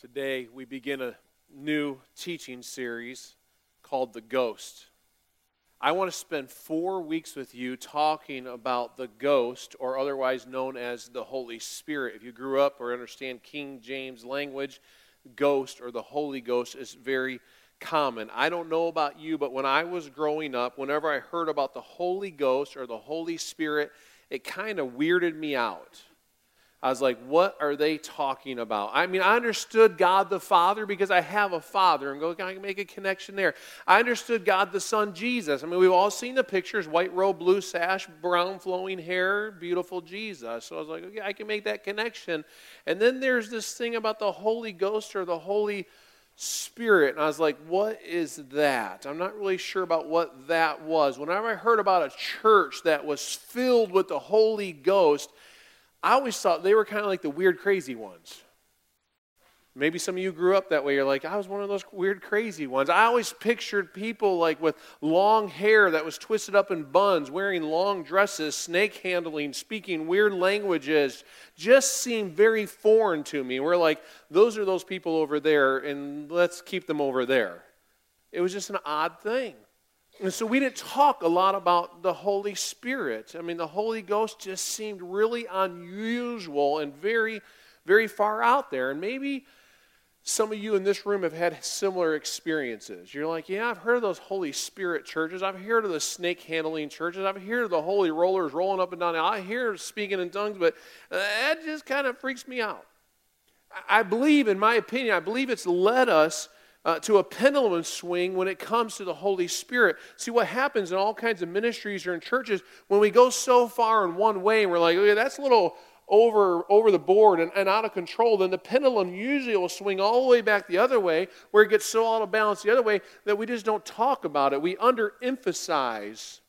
Today, we begin a new teaching series called The Ghost. I want to spend four weeks with you talking about the ghost, or otherwise known as the Holy Spirit. If you grew up or understand King James language, ghost or the Holy Ghost is very common. I don't know about you, but when I was growing up, whenever I heard about the Holy Ghost or the Holy Spirit, it kind of weirded me out. I was like, what are they talking about? I mean, I understood God the Father because I have a father and go, I can make a connection there. I understood God the Son, Jesus. I mean, we've all seen the pictures white robe, blue sash, brown flowing hair, beautiful Jesus. So I was like, okay, I can make that connection. And then there's this thing about the Holy Ghost or the Holy Spirit. And I was like, what is that? I'm not really sure about what that was. Whenever I heard about a church that was filled with the Holy Ghost, I always thought they were kind of like the weird, crazy ones. Maybe some of you grew up that way. You're like, I was one of those weird, crazy ones. I always pictured people like with long hair that was twisted up in buns, wearing long dresses, snake handling, speaking weird languages, just seemed very foreign to me. We're like, those are those people over there, and let's keep them over there. It was just an odd thing. And so we didn't talk a lot about the Holy Spirit. I mean, the Holy Ghost just seemed really unusual and very, very far out there. And maybe some of you in this room have had similar experiences. You're like, yeah, I've heard of those Holy Spirit churches. I've heard of the snake handling churches. I've heard of the holy rollers rolling up and down. I hear speaking in tongues, but uh, that just kind of freaks me out. I believe, in my opinion, I believe it's led us uh, to a pendulum swing when it comes to the Holy Spirit. See what happens in all kinds of ministries or in churches when we go so far in one way and we're like, okay, that's a little over over the board and, and out of control, then the pendulum usually will swing all the way back the other way, where it gets so out of balance the other way that we just don't talk about it. We underemphasize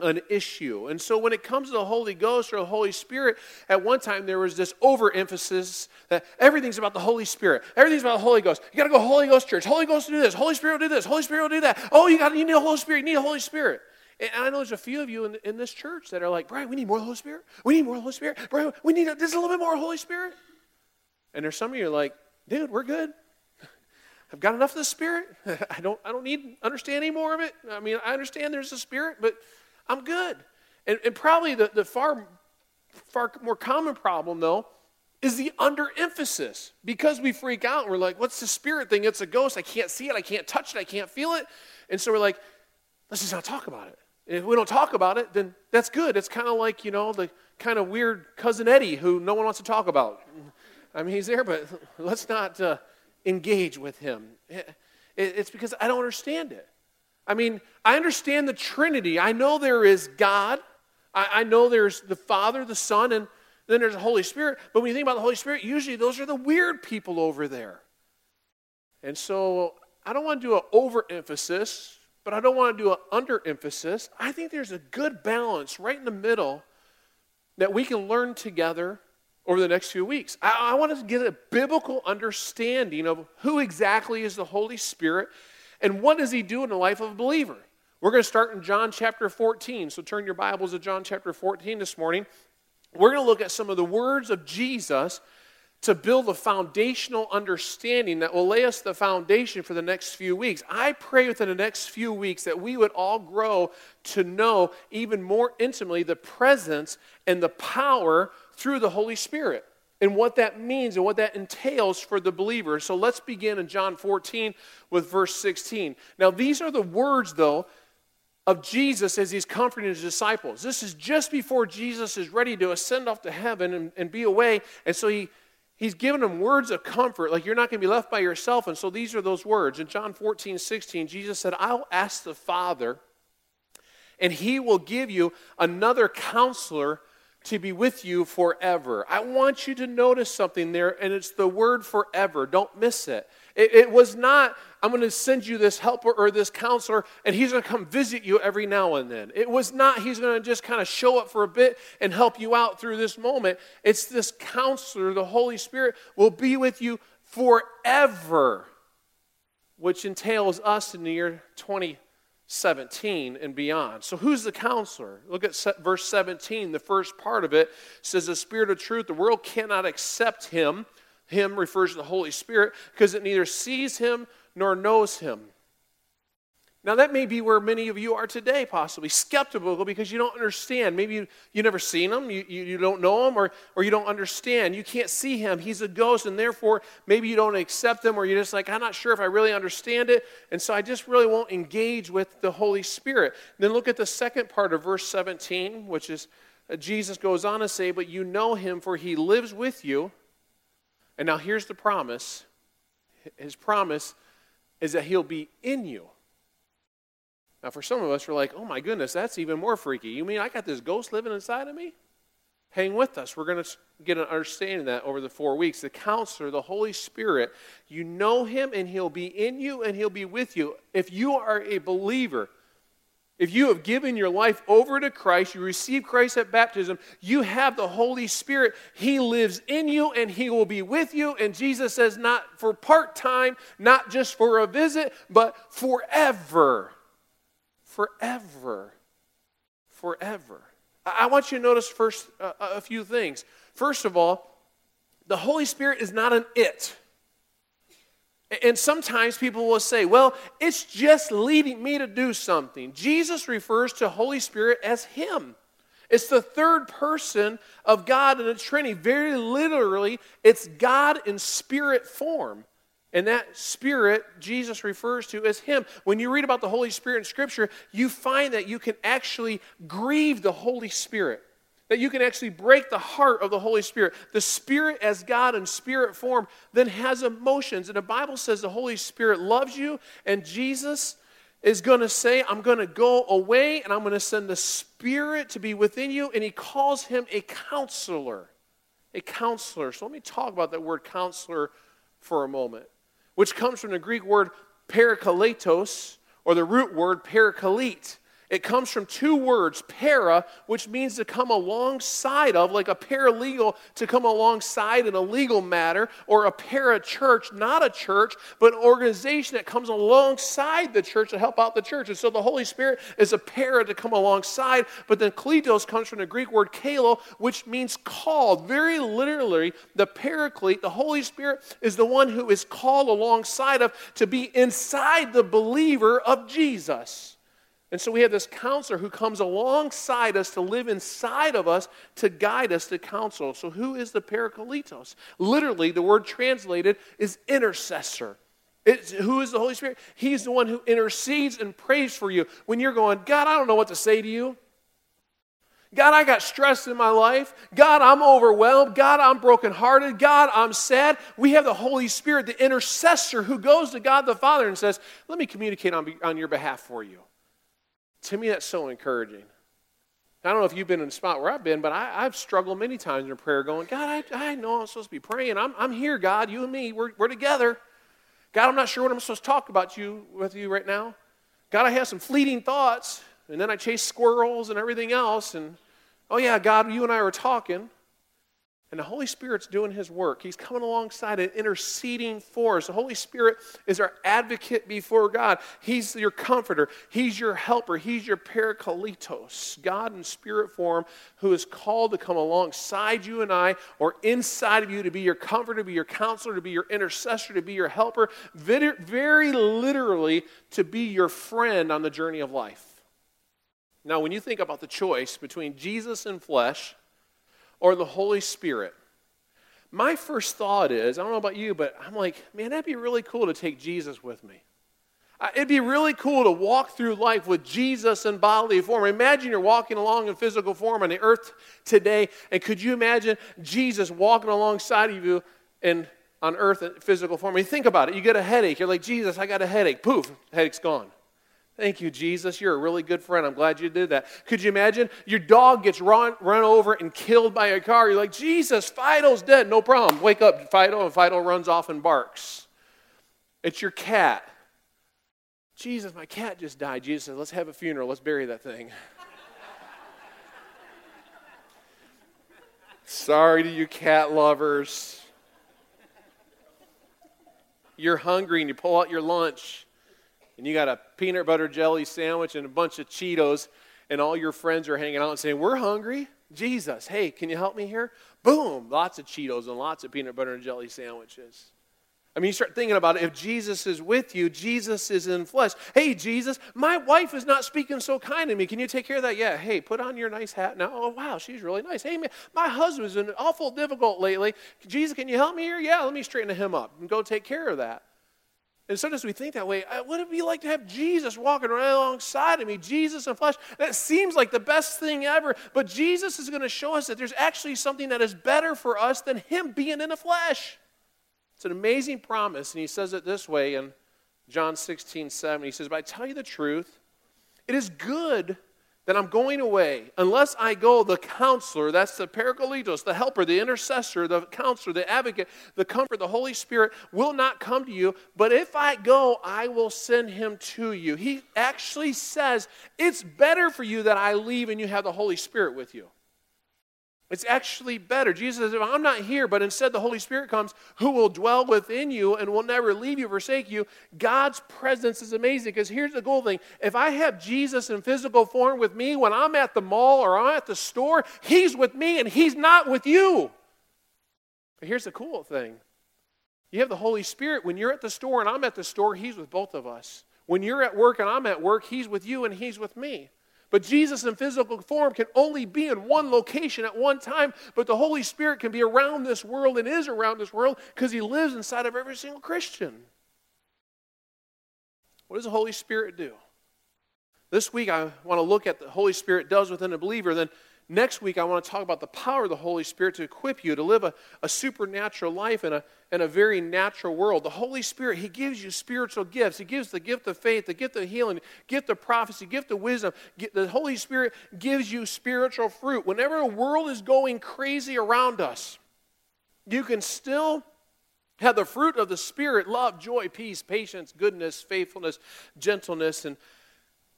an issue. And so when it comes to the Holy Ghost or the Holy Spirit, at one time there was this overemphasis that everything's about the Holy Spirit. Everything's about the Holy Ghost. You got to go Holy Ghost church. Holy Ghost do this. Holy Spirit will do this. Holy Spirit will do that. Oh, you got you need a Holy Spirit. You need a Holy Spirit. And I know there's a few of you in, in this church that are like, Brian, we need more Holy Spirit. We need more Holy Spirit. Brian, we need a, a little bit more Holy Spirit. And there's some of you like, dude, we're good. I've got enough of the Spirit. I don't I don't need understand any more of it. I mean, I understand there's a Spirit, but I'm good. And, and probably the, the far, far more common problem, though, is the underemphasis. Because we freak out we're like, what's the spirit thing? It's a ghost. I can't see it. I can't touch it. I can't feel it. And so we're like, let's just not talk about it. And if we don't talk about it, then that's good. It's kind of like, you know, the kind of weird cousin Eddie who no one wants to talk about. I mean, he's there, but let's not uh, engage with him. It's because I don't understand it. I mean, I understand the Trinity. I know there is God. I, I, know there's the Father, the Son, and then there's the Holy Spirit. But when you think about the Holy Spirit, usually those are the weird people over there. And so I don't want to do an overemphasis, but I don't want to do an underemphasis. I think there's a good balance right in the middle that we can learn together over the next few weeks. I, I want to get a biblical understanding of who exactly is the Holy Spirit and what does he do in the life of a believer? We're going to start in John chapter 14. So turn your Bibles to John chapter 14 this morning. We're going to look at some of the words of Jesus to build a foundational understanding that will lay us the foundation for the next few weeks. I pray within the next few weeks that we would all grow to know even more intimately the presence and the power through the Holy Spirit and what that means and what that entails for the believer. So let's begin in John 14 with verse 16. Now, these are the words, though, of Jesus as he's comforting his disciples. This is just before Jesus is ready to ascend off to heaven and, and be away. And so he, he's giving them words of comfort, like you're not going to be left by yourself. And so these are those words. In John 14, 16, Jesus said, I'll ask the Father, and he will give you another counselor to be with you forever. I want you to notice something there, and it's the word forever. Don't miss it. It, it was not, I'm going to send you this helper or this counselor, and he's going to come visit you every now and then. It was not, he's going to just kind of show up for a bit and help you out through this moment. It's this counselor, the Holy Spirit, will be with you forever, which entails us in the year 20. 17 and beyond. So, who's the counselor? Look at verse 17. The first part of it says, The Spirit of truth, the world cannot accept him. Him refers to the Holy Spirit because it neither sees him nor knows him. Now, that may be where many of you are today, possibly skeptical because you don't understand. Maybe you, you never seen him, you, you, you don't know him, or, or you don't understand. You can't see him. He's a ghost, and therefore, maybe you don't accept him, or you're just like, I'm not sure if I really understand it, and so I just really won't engage with the Holy Spirit. Then look at the second part of verse 17, which is uh, Jesus goes on to say, But you know him, for he lives with you. And now here's the promise His promise is that he'll be in you. Now, for some of us, we're like, oh my goodness, that's even more freaky. You mean I got this ghost living inside of me? Hang with us. We're going to get an understanding of that over the four weeks. The counselor, the Holy Spirit, you know him and he'll be in you and he'll be with you. If you are a believer, if you have given your life over to Christ, you receive Christ at baptism, you have the Holy Spirit. He lives in you and He will be with you. And Jesus says, not for part time, not just for a visit, but forever forever. Forever. I want you to notice first uh, a few things. First of all, the Holy Spirit is not an it. And sometimes people will say, well, it's just leading me to do something. Jesus refers to Holy Spirit as Him. It's the third person of God in the Trinity. Very literally, it's God in spirit form. And that Spirit, Jesus refers to as Him. When you read about the Holy Spirit in Scripture, you find that you can actually grieve the Holy Spirit, that you can actually break the heart of the Holy Spirit. The Spirit, as God in spirit form, then has emotions. And the Bible says the Holy Spirit loves you, and Jesus is going to say, I'm going to go away and I'm going to send the Spirit to be within you. And He calls Him a counselor. A counselor. So let me talk about that word counselor for a moment which comes from the Greek word parakletos, or the root word parakalete. It comes from two words, para, which means to come alongside of, like a paralegal to come alongside in a legal matter, or a para church, not a church, but an organization that comes alongside the church to help out the church. And so the Holy Spirit is a para to come alongside, but then kletos comes from the Greek word kalo, which means called. Very literally, the paraclete, the Holy Spirit, is the one who is called alongside of to be inside the believer of Jesus. And so we have this counselor who comes alongside us to live inside of us to guide us to counsel. So, who is the Parakletos? Literally, the word translated is intercessor. It's, who is the Holy Spirit? He's the one who intercedes and prays for you. When you're going, God, I don't know what to say to you. God, I got stressed in my life. God, I'm overwhelmed. God, I'm brokenhearted. God, I'm sad. We have the Holy Spirit, the intercessor, who goes to God the Father and says, Let me communicate on, on your behalf for you. To me, that's so encouraging. I don't know if you've been in a spot where I've been, but I, have struggled many times in prayer going, God, I, I know I'm supposed to be praying. I'm, I'm here, God. You and me, we're, we're together. God, I'm not sure what I'm supposed to talk about you with you right now. God, I have some fleeting thoughts, and then I chase squirrels and everything else. And oh, yeah, God, you and I were talking. And the Holy Spirit's doing His work. He's coming alongside and interceding for us. The Holy Spirit is our advocate before God. He's your comforter. He's your helper. He's your parakletos, God in spirit form, who is called to come alongside you and I, or inside of you to be your comforter, to be your counselor, to be your intercessor, to be your helper, very, very literally to be your friend on the journey of life. Now, when you think about the choice between Jesus and flesh, or the Holy Spirit. My first thought is I don't know about you, but I'm like, man, that'd be really cool to take Jesus with me. It'd be really cool to walk through life with Jesus in bodily form. Imagine you're walking along in physical form on the earth today, and could you imagine Jesus walking alongside of you in, on earth in physical form? I mean, think about it. You get a headache. You're like, Jesus, I got a headache. Poof, headache's gone. Thank you, Jesus. You're a really good friend. I'm glad you did that. Could you imagine? Your dog gets run, run over and killed by a car. You're like, Jesus, Fido's dead. No problem. Wake up, Fido, and Fido runs off and barks. It's your cat. Jesus, my cat just died. Jesus says, let's have a funeral. Let's bury that thing. Sorry to you cat lovers. You're hungry and you pull out your lunch and you got a peanut butter jelly sandwich and a bunch of Cheetos, and all your friends are hanging out and saying, We're hungry. Jesus, hey, can you help me here? Boom, lots of Cheetos and lots of peanut butter and jelly sandwiches. I mean, you start thinking about it. If Jesus is with you, Jesus is in flesh. Hey, Jesus, my wife is not speaking so kind to me. Can you take care of that? Yeah. Hey, put on your nice hat now. Oh, wow, she's really nice. Hey, man, my husband's been awful difficult lately. Jesus, can you help me here? Yeah, let me straighten him up and go take care of that. And sometimes we think that way. Uh, what would it be like to have Jesus walking right alongside of me? Jesus in flesh. That seems like the best thing ever. But Jesus is going to show us that there's actually something that is better for us than Him being in the flesh. It's an amazing promise, and he says it this way in John 16, 7. He says, But I tell you the truth, it is good that I'm going away. Unless I go, the counselor, that's the Parakletos, the helper, the intercessor, the counselor, the advocate, the comfort, the Holy Spirit will not come to you. But if I go, I will send him to you. He actually says, It's better for you that I leave and you have the Holy Spirit with you. It's actually better. Jesus says, if I'm not here, but instead the Holy Spirit comes, who will dwell within you and will never leave you, forsake you, God's presence is amazing. Because here's the cool thing if I have Jesus in physical form with me when I'm at the mall or I'm at the store, He's with me and He's not with you. But here's the cool thing you have the Holy Spirit. When you're at the store and I'm at the store, He's with both of us. When you're at work and I'm at work, He's with you and He's with me. But Jesus in physical form can only be in one location at one time, but the Holy Spirit can be around this world and is around this world because he lives inside of every single Christian. What does the Holy Spirit do? This week I want to look at the Holy Spirit does within a believer, then Next week, I want to talk about the power of the Holy Spirit to equip you to live a, a supernatural life in a, in a very natural world. The Holy Spirit, He gives you spiritual gifts. He gives the gift of faith, the gift of healing, gift of prophecy, gift of wisdom. The Holy Spirit gives you spiritual fruit. Whenever the world is going crazy around us, you can still have the fruit of the Spirit love, joy, peace, patience, goodness, faithfulness, gentleness, and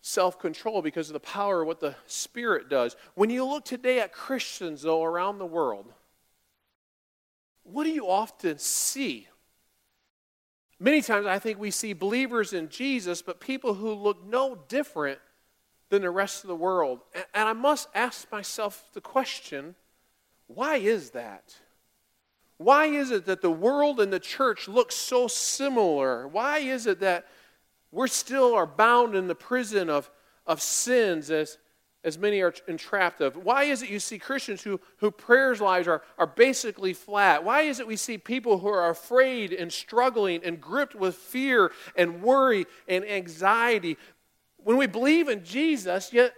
self control because of the power of what the Spirit does. When you look today at Christians, though, around the world, what do you often see? Many times I think we see believers in Jesus, but people who look no different than the rest of the world. And I must ask myself the question why is that? Why is it that the world and the church look so similar? Why is it that we're still are bound in the prison of, of sins as, as many are entrapped of. Why is it you see Christians who, who prayers lives are, are basically flat? Why is it we see people who are afraid and struggling and gripped with fear and worry and anxiety? When we believe in Jesus, yet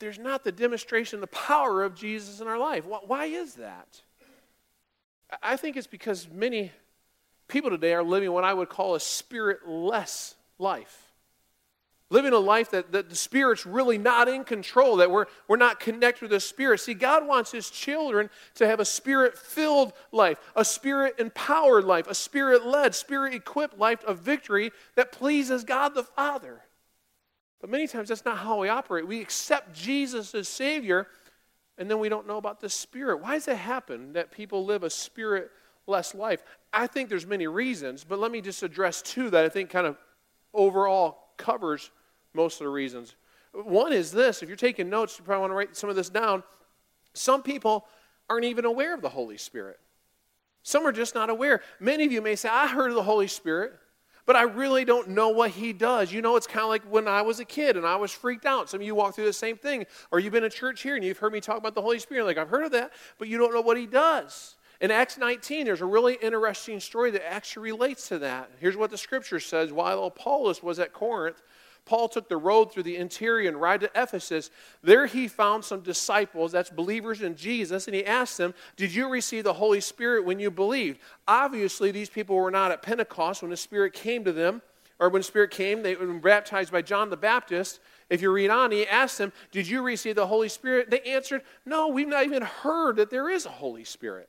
there's not the demonstration, the power of Jesus in our life. Why is that? I think it's because many people today are living what I would call a spiritless life. Living a life that, that the Spirit's really not in control, that we're, we're not connected with the Spirit. See, God wants His children to have a Spirit filled life, a Spirit empowered life, a Spirit led, Spirit equipped life of victory that pleases God the Father. But many times that's not how we operate. We accept Jesus as Savior, and then we don't know about the Spirit. Why does it happen that people live a Spirit less life? I think there's many reasons, but let me just address two that I think kind of overall covers most of the reasons. One is this if you're taking notes, you probably want to write some of this down. Some people aren't even aware of the Holy Spirit. Some are just not aware. Many of you may say, I heard of the Holy Spirit, but I really don't know what He does. You know, it's kind of like when I was a kid and I was freaked out. Some of you walk through the same thing, or you've been in church here and you've heard me talk about the Holy Spirit. Like, I've heard of that, but you don't know what He does. In Acts 19, there's a really interesting story that actually relates to that. Here's what the scripture says While Apollos was at Corinth, Paul took the road through the interior and ride to Ephesus. There he found some disciples, that's believers in Jesus, and he asked them, Did you receive the Holy Spirit when you believed? Obviously, these people were not at Pentecost when the Spirit came to them, or when the Spirit came, they were baptized by John the Baptist. If you read on, he asked them, Did you receive the Holy Spirit? They answered, No, we've not even heard that there is a Holy Spirit.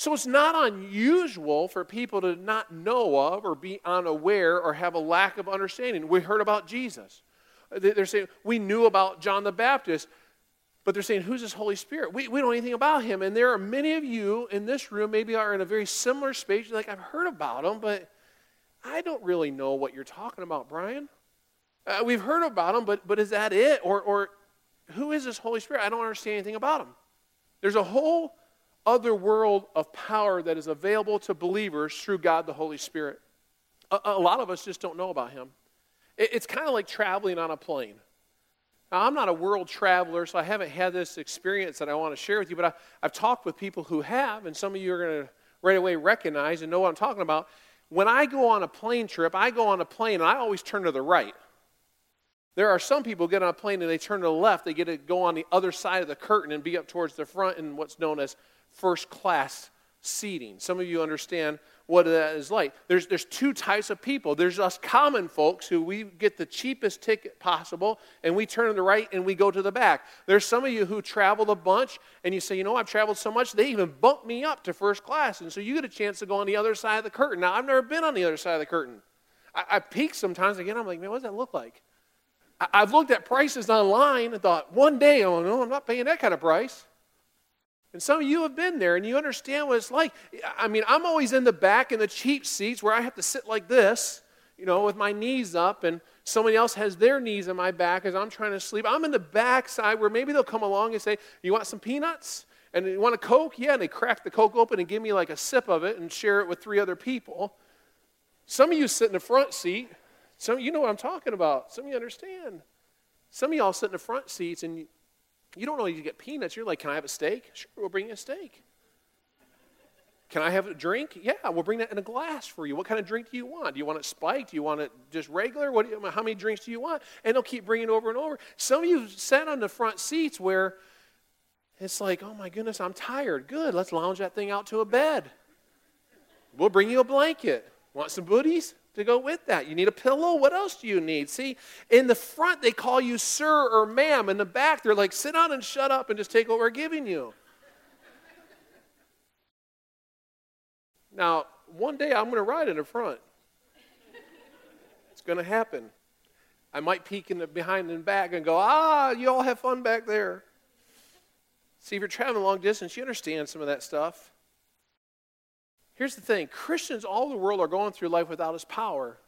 So it's not unusual for people to not know of or be unaware or have a lack of understanding. We heard about Jesus. They're saying, we knew about John the Baptist, but they're saying, who's this Holy Spirit? We, we don't know anything about him. And there are many of you in this room, maybe are in a very similar space. You're like, I've heard about him, but I don't really know what you're talking about, Brian. Uh, we've heard about him, but, but is that it? Or, or who is this Holy Spirit? I don't understand anything about him. There's a whole other world of power that is available to believers through God the Holy Spirit. A, a lot of us just don't know about him. It, it's kind of like traveling on a plane. Now, I'm not a world traveler, so I haven't had this experience that I want to share with you, but I, I've talked with people who have, and some of you are going to right away recognize and know what I'm talking about. When I go on a plane trip, I go on a plane and I always turn to the right. There are some people get on a plane and they turn to the left. They get to go on the other side of the curtain and be up towards the front in what's known as first class seating. Some of you understand what that is like. There's, there's two types of people. There's us common folks who we get the cheapest ticket possible and we turn to the right and we go to the back. There's some of you who traveled a bunch and you say, you know, I've traveled so much, they even bumped me up to first class. And so you get a chance to go on the other side of the curtain. Now, I've never been on the other side of the curtain. I, I peek sometimes again, I'm like, man, what does that look like? I, I've looked at prices online and thought, one day, oh no, I'm not paying that kind of price. And some of you have been there and you understand what it's like. I mean, I'm always in the back in the cheap seats where I have to sit like this, you know, with my knees up, and somebody else has their knees in my back as I'm trying to sleep. I'm in the back side where maybe they'll come along and say, You want some peanuts? And you want a Coke? Yeah, and they crack the Coke open and give me like a sip of it and share it with three other people. Some of you sit in the front seat. Some you know what I'm talking about. Some of you understand. Some of y'all sit in the front seats and you don't know you get peanuts. You're like, can I have a steak? Sure, we'll bring you a steak. Can I have a drink? Yeah, we'll bring that in a glass for you. What kind of drink do you want? Do you want it spiked? Do you want it just regular? What you, how many drinks do you want? And they'll keep bringing over and over. Some of you sat on the front seats where it's like, oh my goodness, I'm tired. Good, let's lounge that thing out to a bed. We'll bring you a blanket. Want some booties? To go with that. You need a pillow? What else do you need? See, in the front, they call you sir or ma'am. In the back, they're like, sit down and shut up and just take what we're giving you. now, one day I'm going to ride in the front. It's going to happen. I might peek in the behind and back and go, ah, you all have fun back there. See, if you're traveling long distance, you understand some of that stuff. Here's the thing Christians all the world are going through life without his power,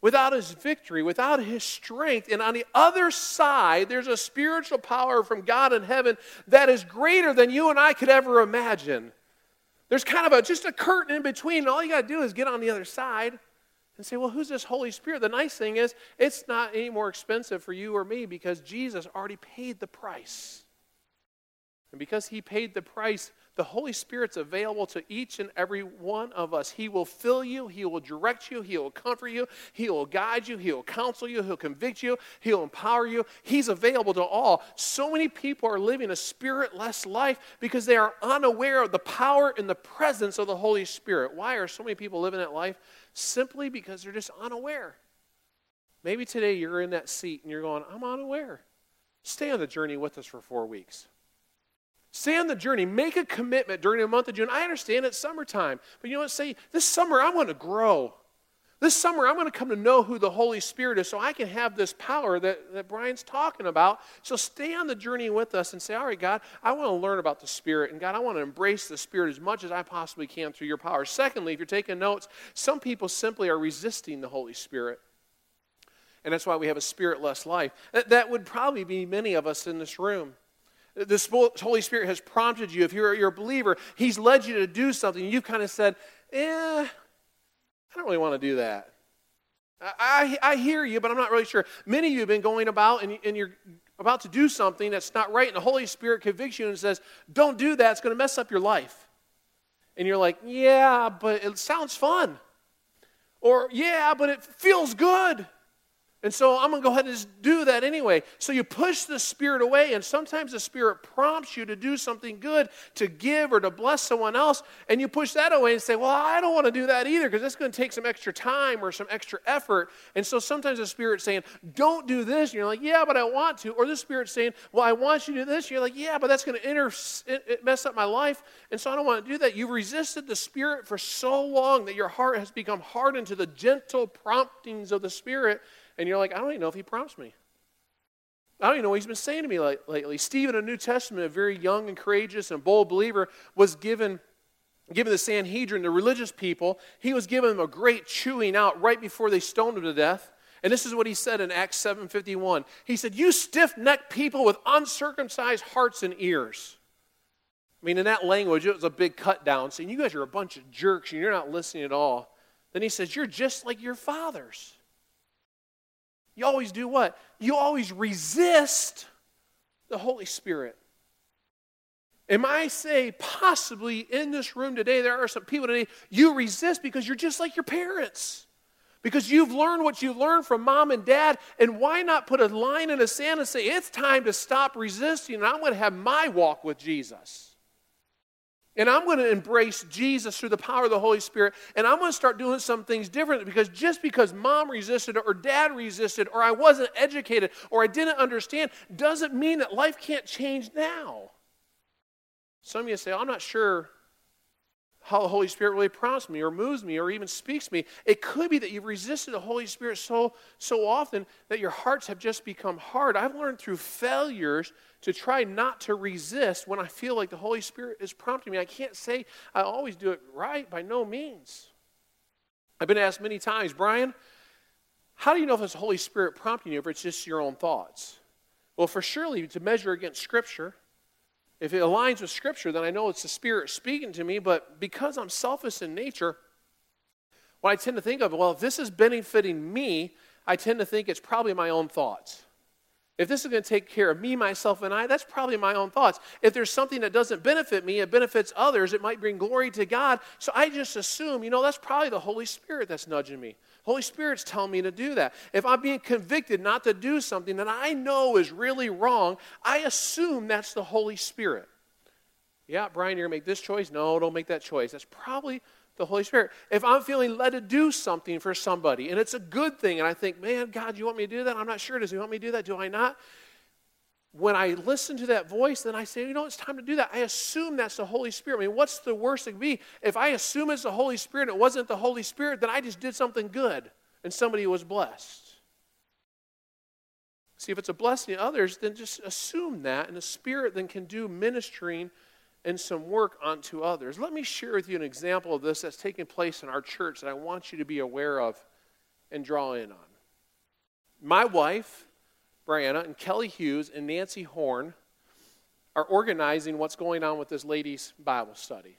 without his victory, without his strength. And on the other side, there's a spiritual power from God in heaven that is greater than you and I could ever imagine. There's kind of a just a curtain in between, and all you got to do is get on the other side and say, well, who's this Holy Spirit? The nice thing is, it's not any more expensive for you or me because Jesus already paid the price. And because he paid the price, the Holy Spirit's available to each and every one of us. He will fill you, He will direct you, He will comfort you, He will guide you, He will counsel you, He'll convict you, He'll empower you. He's available to all. So many people are living a spiritless life because they are unaware of the power and the presence of the Holy Spirit. Why are so many people living that life? Simply because they're just unaware. Maybe today you're in that seat and you're going, I'm unaware. Stay on the journey with us for four weeks. Stay on the journey. Make a commitment during the month of June. I understand it's summertime, but you know what? Say, this summer I'm going to grow. This summer I'm going to come to know who the Holy Spirit is so I can have this power that, that Brian's talking about. So stay on the journey with us and say, all right, God, I want to learn about the Spirit. And God, I want to embrace the Spirit as much as I possibly can through your power. Secondly, if you're taking notes, some people simply are resisting the Holy Spirit. And that's why we have a spiritless life. That, that would probably be many of us in this room. The Holy Spirit has prompted you. If you're, you're a believer, He's led you to do something. You've kind of said, eh, I don't really want to do that. I, I, I hear you, but I'm not really sure. Many of you have been going about and, and you're about to do something that's not right, and the Holy Spirit convicts you and says, Don't do that. It's going to mess up your life. And you're like, Yeah, but it sounds fun. Or, Yeah, but it feels good. And so I'm going to go ahead and just do that anyway. So you push the Spirit away, and sometimes the Spirit prompts you to do something good, to give or to bless someone else, and you push that away and say, Well, I don't want to do that either because that's going to take some extra time or some extra effort. And so sometimes the Spirit's saying, Don't do this. And you're like, Yeah, but I want to. Or the Spirit's saying, Well, I want you to do this. And you're like, Yeah, but that's going to inter- mess up my life. And so I don't want to do that. You've resisted the Spirit for so long that your heart has become hardened to the gentle promptings of the Spirit and you're like, I don't even know if he promised me. I don't even know what he's been saying to me lately. Stephen, a New Testament, a very young and courageous and bold believer, was given, given the Sanhedrin, the religious people, he was given them a great chewing out right before they stoned him to death. And this is what he said in Acts 7:51. He said, "You stiff-necked people with uncircumcised hearts and ears." I mean, in that language, it was a big cut down, saying, You guys are a bunch of jerks and you're not listening at all. Then he says, You're just like your fathers. You always do what? You always resist the Holy Spirit. And I say, possibly in this room today, there are some people today, you resist because you're just like your parents. Because you've learned what you learned from mom and dad, and why not put a line in the sand and say, it's time to stop resisting, and I'm going to have my walk with Jesus. And I'm going to embrace Jesus through the power of the Holy Spirit. And I'm going to start doing some things differently because just because mom resisted or dad resisted or I wasn't educated or I didn't understand doesn't mean that life can't change now. Some of you say, I'm not sure how the Holy Spirit really prompts me or moves me or even speaks me. It could be that you've resisted the Holy Spirit so, so often that your hearts have just become hard. I've learned through failures to try not to resist when I feel like the Holy Spirit is prompting me. I can't say I always do it right by no means. I've been asked many times, Brian, how do you know if it's the Holy Spirit prompting you or if it's just your own thoughts? Well, for surely to measure against Scripture, if it aligns with Scripture, then I know it's the Spirit speaking to me. But because I'm selfish in nature, what I tend to think of, well, if this is benefiting me, I tend to think it's probably my own thoughts. If this is going to take care of me, myself, and I, that's probably my own thoughts. If there's something that doesn't benefit me, it benefits others, it might bring glory to God. So I just assume, you know, that's probably the Holy Spirit that's nudging me. Holy Spirit's telling me to do that. If I'm being convicted not to do something that I know is really wrong, I assume that's the Holy Spirit. Yeah, Brian, you're going to make this choice? No, don't make that choice. That's probably the Holy Spirit. If I'm feeling led to do something for somebody and it's a good thing, and I think, man, God, you want me to do that? I'm not sure. Does He want me to do that? Do I not? When I listen to that voice, then I say, you know, it's time to do that. I assume that's the Holy Spirit. I mean, what's the worst that could be? If I assume it's the Holy Spirit and it wasn't the Holy Spirit, then I just did something good and somebody was blessed. See, if it's a blessing to others, then just assume that, and the Spirit then can do ministering and some work onto others. Let me share with you an example of this that's taking place in our church that I want you to be aware of and draw in on. My wife, Brianna, and Kelly Hughes and Nancy Horn are organizing what's going on with this ladies' Bible study.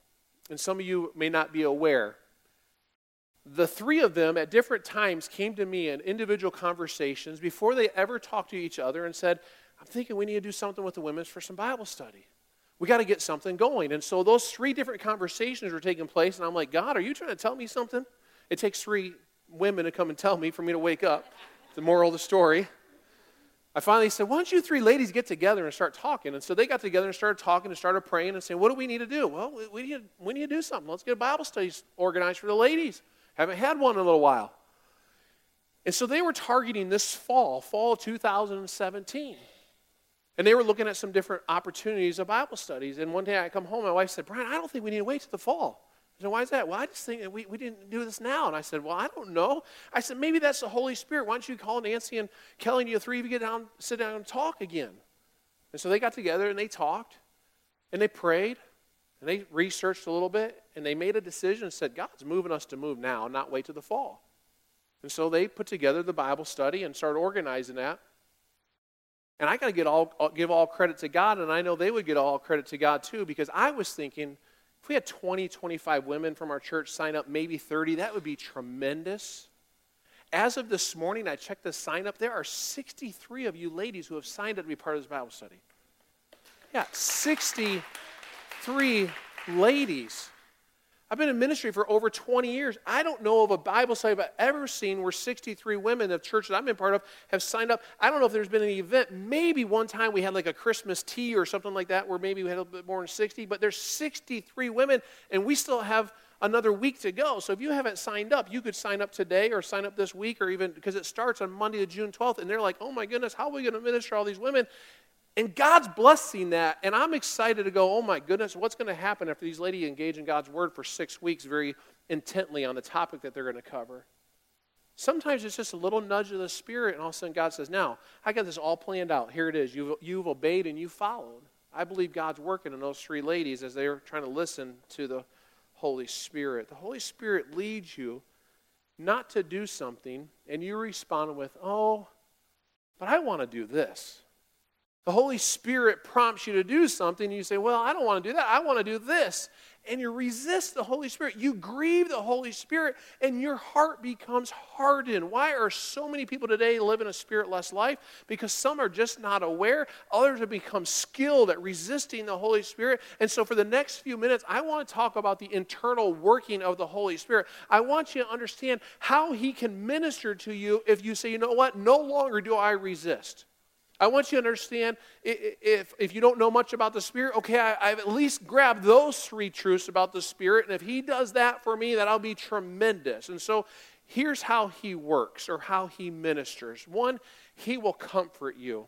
And some of you may not be aware. The three of them at different times came to me in individual conversations before they ever talked to each other and said, I'm thinking we need to do something with the women's for some Bible study. We got to get something going. And so those three different conversations were taking place, and I'm like, God, are you trying to tell me something? It takes three women to come and tell me for me to wake up. The moral of the story. I finally said, Why don't you three ladies get together and start talking? And so they got together and started talking and started praying and saying, What do we need to do? Well, we need, we need to do something. Let's get a Bible study organized for the ladies. Haven't had one in a little while. And so they were targeting this fall, fall 2017. And they were looking at some different opportunities of Bible studies. And one day I come home, my wife said, Brian, I don't think we need to wait till the fall. I said, why is that? Well, I just think that we, we didn't do this now. And I said, well, I don't know. I said, maybe that's the Holy Spirit. Why don't you call Nancy and Kelly and you three of you get down, sit down and talk again? And so they got together and they talked and they prayed and they researched a little bit and they made a decision and said, God's moving us to move now, not wait till the fall. And so they put together the Bible study and started organizing that. And I got to get all, give all credit to God, and I know they would get all credit to God too, because I was thinking if we had 20, 25 women from our church sign up, maybe 30, that would be tremendous. As of this morning, I checked the sign up. There are 63 of you ladies who have signed up to be part of this Bible study. Yeah, 63 ladies. I've been in ministry for over 20 years. I don't know of a Bible study I've ever seen where 63 women of church that I've been part of have signed up. I don't know if there's been any event. Maybe one time we had like a Christmas tea or something like that where maybe we had a little bit more than 60, but there's 63 women and we still have another week to go. So if you haven't signed up, you could sign up today or sign up this week or even because it starts on Monday June 12th and they're like, oh my goodness, how are we going to minister all these women? And God's blessing that. And I'm excited to go, oh my goodness, what's going to happen after these ladies engage in God's word for six weeks very intently on the topic that they're going to cover? Sometimes it's just a little nudge of the Spirit, and all of a sudden God says, Now, I got this all planned out. Here it is. You've, you've obeyed and you followed. I believe God's working in those three ladies as they're trying to listen to the Holy Spirit. The Holy Spirit leads you not to do something and you respond with, oh, but I want to do this. The Holy Spirit prompts you to do something, you say, Well, I don't want to do that. I want to do this. And you resist the Holy Spirit. You grieve the Holy Spirit, and your heart becomes hardened. Why are so many people today living a spiritless life? Because some are just not aware, others have become skilled at resisting the Holy Spirit. And so, for the next few minutes, I want to talk about the internal working of the Holy Spirit. I want you to understand how He can minister to you if you say, You know what? No longer do I resist. I want you to understand if, if you don't know much about the Spirit, okay, I, have at least grabbed those three truths about the Spirit, and if He does that for me, that'll be tremendous. And so here's how He works or how He ministers. One, He will comfort you.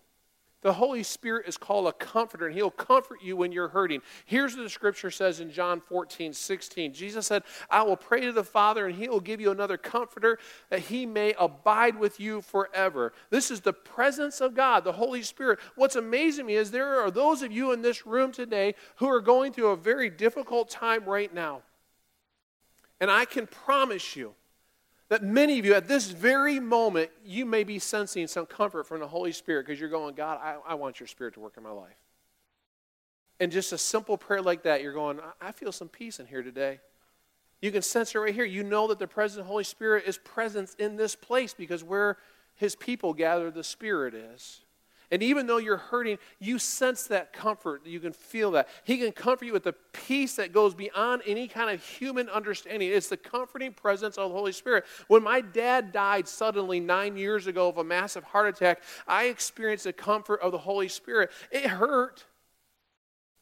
The Holy Spirit is called a comforter, and He'll comfort you when you're hurting. Here's what the scripture says in John 14, 16. Jesus said, I will pray to the Father, and He will give you another comforter that He may abide with you forever. This is the presence of God, the Holy Spirit. What's amazing me is there are those of you in this room today who are going through a very difficult time right now. And I can promise you, that many of you at this very moment, you may be sensing some comfort from the Holy Spirit because you're going, God, I, I, want your Spirit to work in my life. And just a simple prayer like that, you're going, I feel some peace in here today. You can sense it right here. You know that the presence of the Holy Spirit is present in this place because where His people gather, the Spirit is. And even though you're hurting, you sense that comfort. You can feel that. He can comfort you with the peace that goes beyond any kind of human understanding. It's the comforting presence of the Holy Spirit. When my dad died suddenly nine years ago of a massive heart attack, I experienced the comfort of the Holy Spirit. It hurt.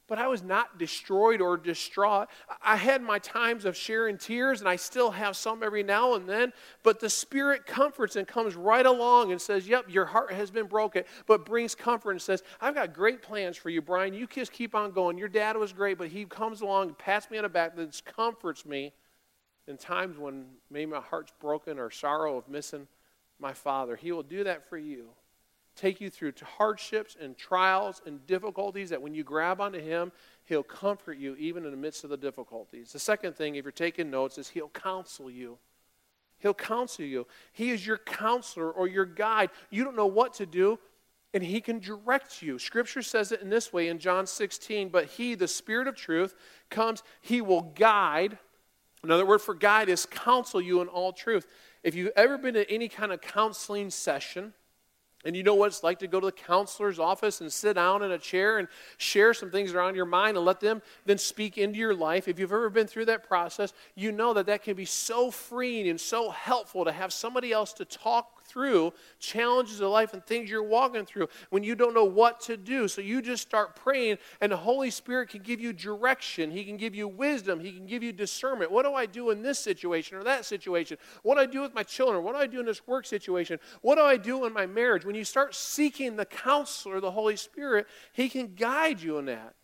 But I was not destroyed or distraught. I had my times of sharing tears, and I still have some every now and then. But the Spirit comforts and comes right along and says, Yep, your heart has been broken, but brings comfort and says, I've got great plans for you, Brian. You just keep on going. Your dad was great, but he comes along and pats me on the back and comforts me in times when maybe my heart's broken or sorrow of missing my father. He will do that for you take you through hardships and trials and difficulties that when you grab onto Him, He'll comfort you even in the midst of the difficulties. The second thing, if you're taking notes, is He'll counsel you. He'll counsel you. He is your counselor or your guide. You don't know what to do, and He can direct you. Scripture says it in this way in John 16 But He, the Spirit of truth, comes, He will guide. Another word for guide is counsel you in all truth. If you've ever been to any kind of counseling session, and you know what it's like to go to the counselor's office and sit down in a chair and share some things that are on your mind and let them then speak into your life. If you've ever been through that process, you know that that can be so freeing and so helpful to have somebody else to talk through challenges of life and things you're walking through when you don't know what to do. So you just start praying, and the Holy Spirit can give you direction. He can give you wisdom. He can give you discernment. What do I do in this situation or that situation? What do I do with my children? What do I do in this work situation? What do I do in my marriage? When you start seeking the counselor, the Holy Spirit, He can guide you in that.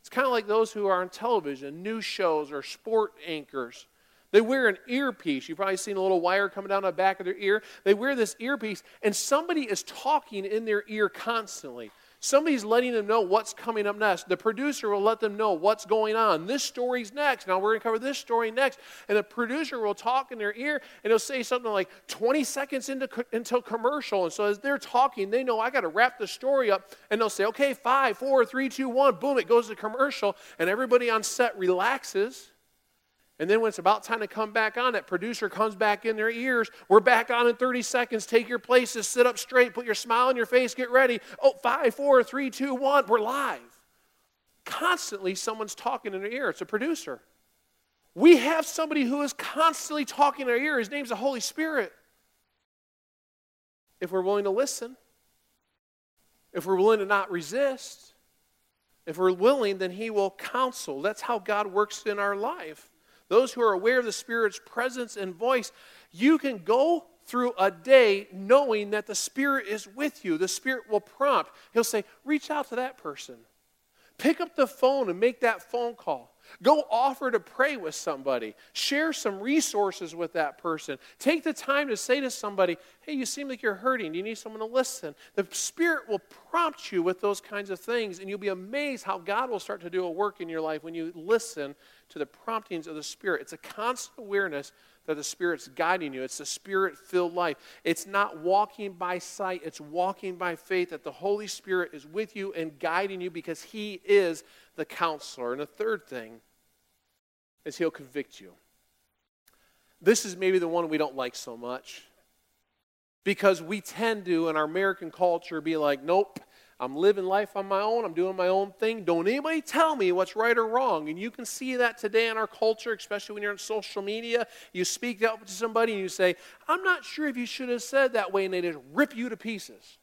It's kind of like those who are on television, news shows, or sport anchors. They wear an earpiece. You've probably seen a little wire coming down the back of their ear. They wear this earpiece, and somebody is talking in their ear constantly. Somebody's letting them know what's coming up next. The producer will let them know what's going on. This story's next. Now we're going to cover this story next. And the producer will talk in their ear and he'll say something like 20 seconds into until commercial. And so as they're talking, they know I got to wrap the story up. And they'll say, okay, five, four, three, two, one. Boom, it goes to commercial. And everybody on set relaxes. And then when it's about time to come back on, that producer comes back in their ears. We're back on in 30 seconds. Take your places, sit up straight, put your smile on your face, get ready. Oh, five, four, three, two, one. We're live. Constantly, someone's talking in their ear. It's a producer. We have somebody who is constantly talking in our ear. His name's the Holy Spirit. If we're willing to listen, if we're willing to not resist, if we're willing, then He will counsel. That's how God works in our life those who are aware of the Spirit's presence and voice, you can go through a day knowing that the Spirit is with you. The Spirit will prompt. He'll say, reach out to that person. Pick up the phone and make that phone call. Go offer to pray with somebody. Share some resources with that person. Take the time to say to somebody, hey, you seem like you're hurting. You need someone to listen. The Spirit will prompt you with those kinds of things, and you'll be amazed how God will start to do a work in your life when you listen to the promptings of the Spirit. It's a constant awareness that the Spirit's guiding you. It's a Spirit filled life. It's not walking by sight, it's walking by faith that the Holy Spirit is with you and guiding you because He is the counselor. And the third thing is He'll convict you. This is maybe the one we don't like so much because we tend to, in our American culture, be like, nope, I'm living life on my own. I'm doing my own thing. Don't anybody tell me what's right or wrong. And you can see that today in our culture, especially when you're on social media. You speak up to somebody and you say, I'm not sure if you should have said that way, and they just rip you to pieces.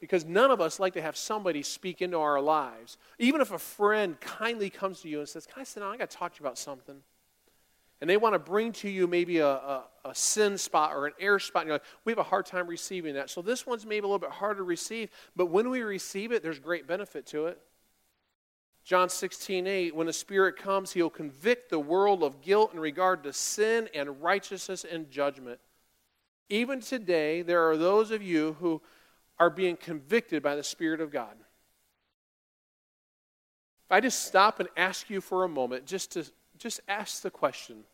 Because none of us like to have somebody speak into our lives. Even if a friend kindly comes to you and says, Can I sit down? I got to talk to you about something and they want to bring to you maybe a, a, a, sin spot or an air spot, and you're like, we have a hard time receiving that. So this one's maybe a little bit harder to receive, but when we receive it, there's great benefit to it. John 16, 8, when the Spirit comes, he'll convict the world of guilt in regard to sin and righteousness and judgment. Even today, there are those of you who are being convicted by the Spirit of God. If I just stop and ask you for a moment, just to just ask the question.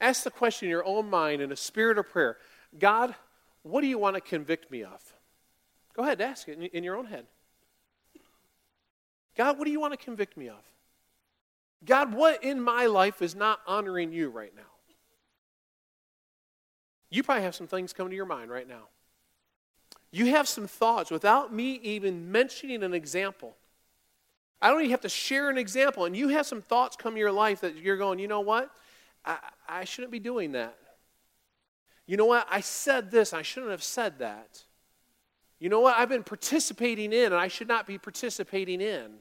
Ask the question in your own mind in a spirit of prayer God, what do you want to convict me of? Go ahead, ask it in, your own head. God, what do you want to convict me of? God, what in my life is not honoring you right now? You probably have some things coming to your mind right now. You have some thoughts without me even mentioning an example. I don't even have to share an example. And you have some thoughts come to your life that you're going, you know what? I, I shouldn't be doing that. You know what? I said this. I shouldn't have said that. You know what? I've been participating in, and I should not be participating in.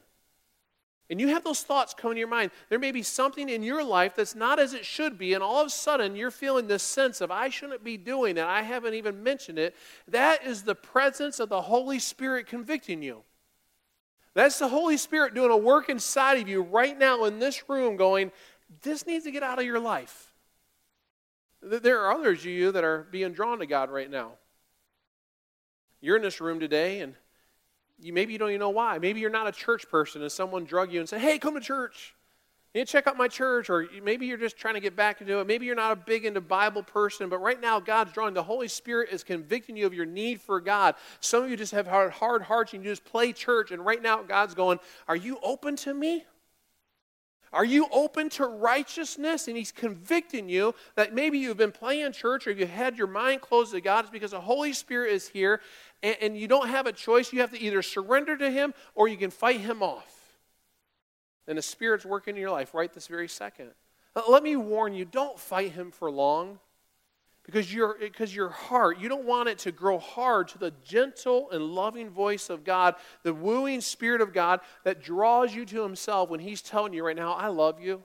And you have those thoughts come into your mind. There may be something in your life that's not as it should be, and all of a sudden you're feeling this sense of, I shouldn't be doing that. I haven't even mentioned it. That is the presence of the Holy Spirit convicting you. That's the Holy Spirit doing a work inside of you right now in this room, going, This needs to get out of your life. There are others of you that are being drawn to God right now. You're in this room today, and you, maybe you don't even know why. Maybe you're not a church person, and someone drug you and said, Hey, come to church. You need to check out my church, or maybe you're just trying to get back into it. Maybe you're not a big into Bible person, but right now God's drawing. The Holy Spirit is convicting you of your need for God. Some of you just have hard, hearts and you just play church, and right now God's going, Are you open to me? Are you open to righteousness? And He's convicting you that maybe you've been playing church or you had your mind closed to God. It's because the Holy Spirit is here and, and you don't have a choice. You have to either surrender to Him or you can fight Him off and the Spirit's working in your life right this very second. Let me warn you don't fight Him for long because your, because your heart, you don't want it to grow hard to the gentle and loving voice of God, the wooing Spirit of God that draws you to Himself when He's telling you right now, I love you.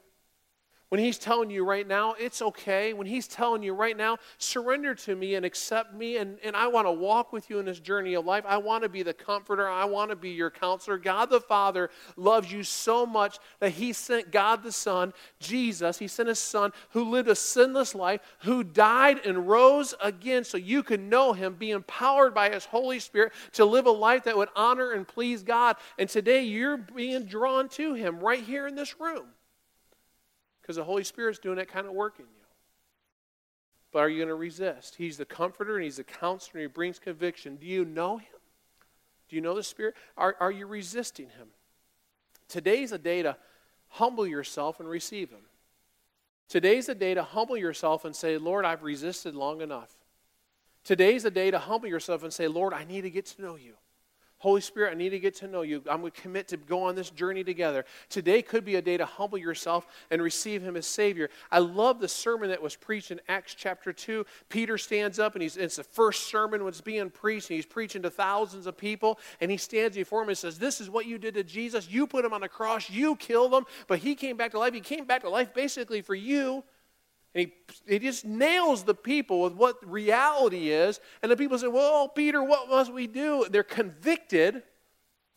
When He's telling you right now, it's okay. When He's telling you right now, surrender to me and accept me, and, and I want to walk with you in this journey of life. I want to be the comforter. I want to be your counselor. God the Father loves you so much that He sent God the Son, Jesus. He sent His Son who lived a sinless life, who died and rose again so you could know Him, be empowered by His Holy Spirit to live a life that would honor and please God. And today you're being drawn to Him right here in this room because the Holy Spirit's doing that kind of work in you. But are you going to resist? He's the comforter and He's the counselor and He brings conviction. Do you know Him? Do you know the Spirit? Are, are you resisting Him? Today's a day to humble yourself and receive Him. Today's a day to humble yourself and say, Lord, I've resisted long enough. Today's a day to humble yourself and say, Lord, I need to get to know you. Holy Spirit, I need to get to know you. I'm going to commit to go on this journey together. Today could be a day to humble yourself and receive Him as Savior. I love the sermon that was preached in Acts chapter 2. Peter stands up, and he's, it's the first sermon was being preached, and he's preaching to thousands of people. And he stands before them and says, This is what you did to Jesus. You put him on the cross, you killed him, but he came back to life. He came back to life basically for you. And he, he just nails the people with what reality is. And the people say, Well, Peter, what must we do? They're convicted.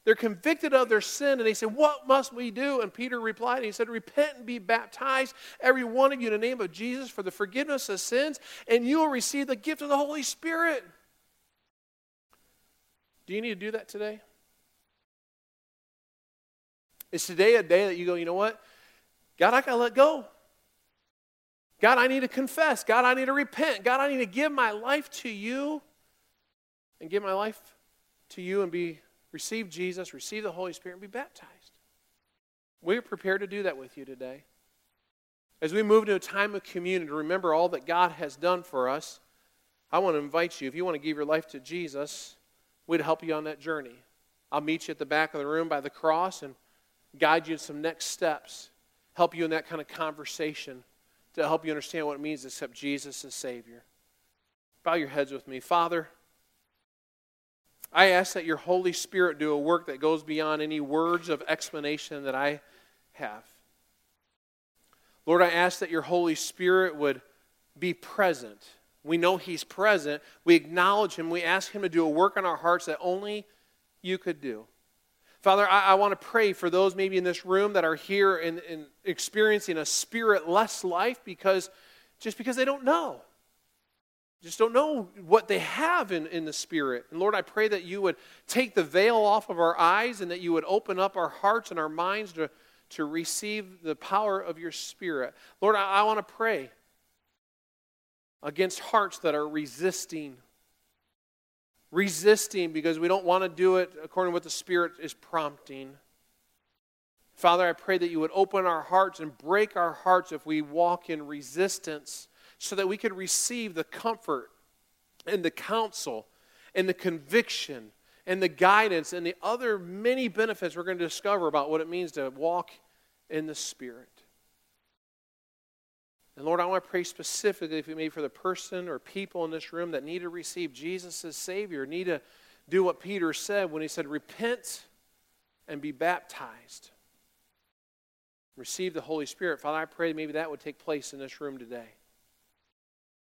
They're convicted of their sin. And they say, What must we do? And Peter replied, and he said, Repent and be baptized, every one of you, in the name of Jesus, for the forgiveness of sins, and you will receive the gift of the Holy Spirit. Do you need to do that today? Is today a day that you go, you know what? God, I got to let go. God, I need to confess. God, I need to repent. God, I need to give my life to you and give my life to you and be receive Jesus, receive the Holy Spirit, and be baptized. We're prepared to do that with you today. As we move to a time of communion to remember all that God has done for us, I want to invite you, if you want to give your life to Jesus, we'd help you on that journey. I'll meet you at the back of the room by the cross and guide you in some next steps, help you in that kind of conversation to help you understand what it means to accept Jesus as Savior. Bow your heads with me. Father, I ask that your Holy Spirit do a work that goes beyond any words of explanation that I have. Lord, I ask that your Holy Spirit would be present. We know He's present. We acknowledge Him. We ask Him to do a work in our hearts that only you could do. Father, I, I want to pray for those maybe in this room that are here and, and experiencing a spirit less life because just because they don't know. Just don't know what they have in, in the Spirit. And Lord, I pray that you would take the veil off of our eyes and that you would open up our hearts and our minds to, to receive the power of your Spirit. Lord, I, I want to pray against hearts that are resisting resisting because we don't want to do it according to what the Spirit is prompting. Father, I pray that you would open our hearts and break our hearts if we walk in resistance so that we could receive the comfort and the counsel and the conviction and the guidance and the other many benefits we're going to discover about what it means to walk in the Spirit. And Lord, I want to pray specifically, if you may, for the person or people in this room that need to receive Jesus as Savior, need to do what Peter said when he said, Repent and be baptized. Receive the Holy Spirit. Father, I pray maybe that would take place in this room today.